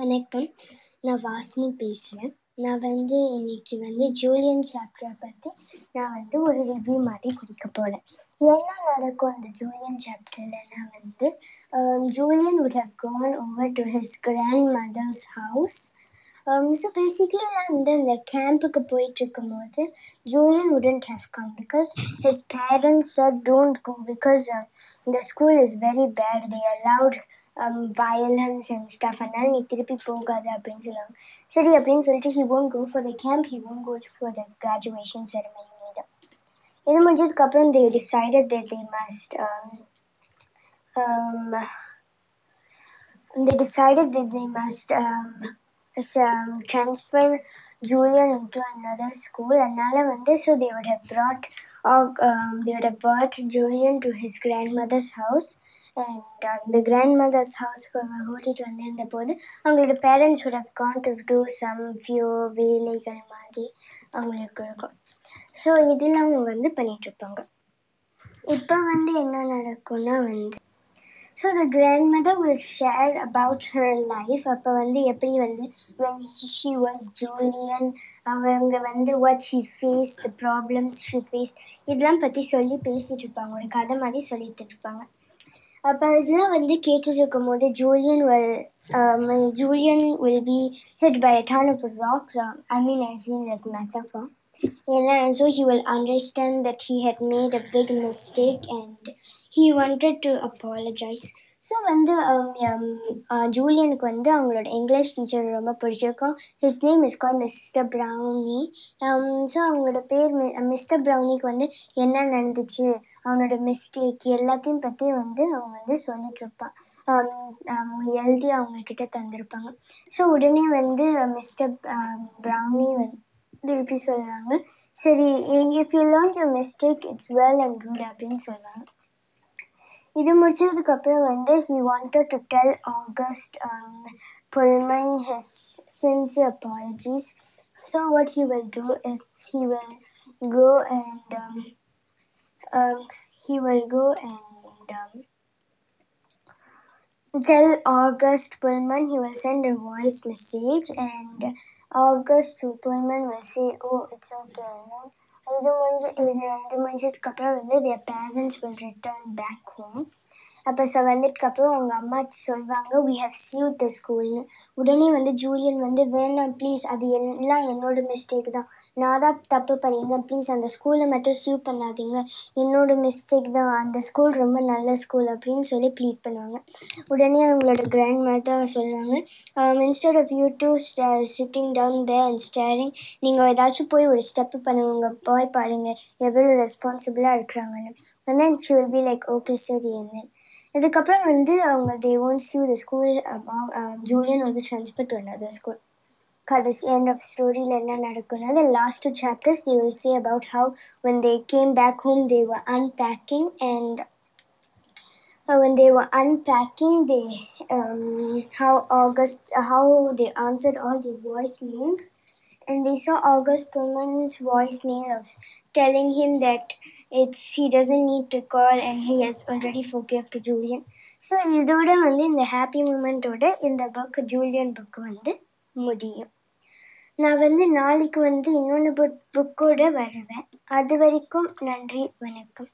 வணக்கம். நான் வாசினி பேசுகிறேன் நான் வந்து இன்னைக்கு வந்து ஜூலியன் சாப்டரை பற்றி நான் வந்து ஒரு ரிவ்யூ மாதிரி கொடுக்க போகிறேன் என்ன நடக்கும் அந்த ஜூலியன் சாப்டர்லனா வந்து Julian would have gone over to his grandmother's house. So basically வந்து அந்த கேம்புக்கு போயிட்டு இருக்கும்போது Julian wouldn't have come because his parents said don't go because uh, the school is very bad they allowed um, violence and stuff அதனால நீ திருப்பி போகாத அப்படின்னு சொல்லுவாங்க சரி அப்படின்னு சொல்லிட்டு he won't go for the camp he won't go for the graduation ceremony either இது முடிஞ்சதுக்கப்புறம் they decided that they must um, um, they decided that they must um, Um, transfer Julian into another school அதனால வந்து so they would have brought uh, um, they would have brought Julian to his grandmother's house and uh, the grandmother's house கூட்டிகிட்டு வந்திருந்த போது அவங்களோட parents would have gone to do some few வேலைகள் மாதிரி அவங்களுக்கு இருக்கும் ஸோ இதெல்லாம் அவங்க வந்து பண்ணிகிட்ருப்பாங்க இப்போ வந்து என்ன நடக்கும்னா வந்து so the grandmother will share about her life அப்போ வந்து எப்படி வந்து வென் ஷி வாஸ் ஜூலியன் அவங்க வந்து what she face the problems she face இதெல்லாம் பற்றி சொல்லி பேசிகிட்டு இருப்பாங்க. ஒரு கதை மாதிரி சொல்லிட்டு இருப்பாங்க. அப்போ இதெல்லாம் வந்து கேட்டுட்டு இருக்கும்போது Julian will Julian will be hit by a ton of rocks I mean I seen like metaphor ஏன்னா so he will understand that he had made a big mistake and he wanted to apologise so வந்து ஜூலியனுக்கு வந்து அவங்களோட English teacher ரொம்ப பிடிச்சிருக்கும் his name is call mister Brownie so அவங்களோட பேர் mister ப்ரௌனிக்கு வந்து என்ன நடந்துச்சு அவனோட மிஸ்டேக் எல்லாத்தையும் பற்றி வந்து அவங்க வந்து சொல்லிகிட்ருப்பான் அவங்க எழுதி அவங்கக்கிட்ட தந்திருப்பாங்க. ஸோ உடனே வந்து மிஸ்டர் ப்ரௌனி வந்து திருப்பி சொல்கிறாங்க சரி if you learn your mistake it's well and good அப்படின்னு சொல்லுவாங்க இது முடிச்சதுக்கப்புறம் வந்து he wanted to tell August Pullman his sincere apologies so what he will do is he will go and Um, he will go and um, tell August Pullman he will send a voice message and August Pullman will say, Oh, it's okay. i don't then either Manjit, either Manjit Kapra will their parents will return back home. அப்போ sir வந்ததுக்கப்புறம் அவங்க அம்மா சொல்வாங்க we have sieve த ஸ்கூல்னு உடனே வந்து Julian வந்து வேணாம் ப்ளீஸ் அது எல்லாம் என்னோட மிஸ்டேக் தான். நான் தான் தப்பு பண்ணியிருந்தேன். ப்ளீஸ் அந்த ஸ்கூலை மட்டும் சீவ் பண்ணாதீங்க. என்னோட மிஸ்டேக் தான். அந்த ஸ்கூல் ரொம்ப நல்ல ஸ்கூல் அப்படின்னு சொல்லி ப்ளீட் பண்ணுவாங்க. உடனே அவங்களோட கிராண்ட் மதர் சொல்லுவாங்க instead of you two sitting down they and staring நீங்கள் ஏதாச்சும் போய் ஒரு ஸ்டெப்பு பண்ணுவாங்க போய் பாருங்கள் எவ்வளோ ரெஸ்பான்சிபிளாக இருக்கிறாங்கன்னு. And then she will be like okay சரி என்ன? இதுக்கப்புறம் வந்து அவங்க they won't sue the school Julian will be transferred to another school கடைசி end of ஸ்டோரியில் என்ன நடக்கும்னா the last two chapters they will say about how when they came back home they were unpacking and uh, when they were unpacking they um, how August how they answered all the voicemails and they saw August Pullman's voicemail of telling him that it's he doesn't need to call and he has already forgave to Julian so இதோட வந்து இந்த happy மூமெண்ட்டோட இந்த book Julian book வந்து முடியும். நான் வந்து நாளைக்கு வந்து இன்னொன்று புக் புக்கோட வருவேன். அது வரைக்கும் நன்றி வணக்கம்.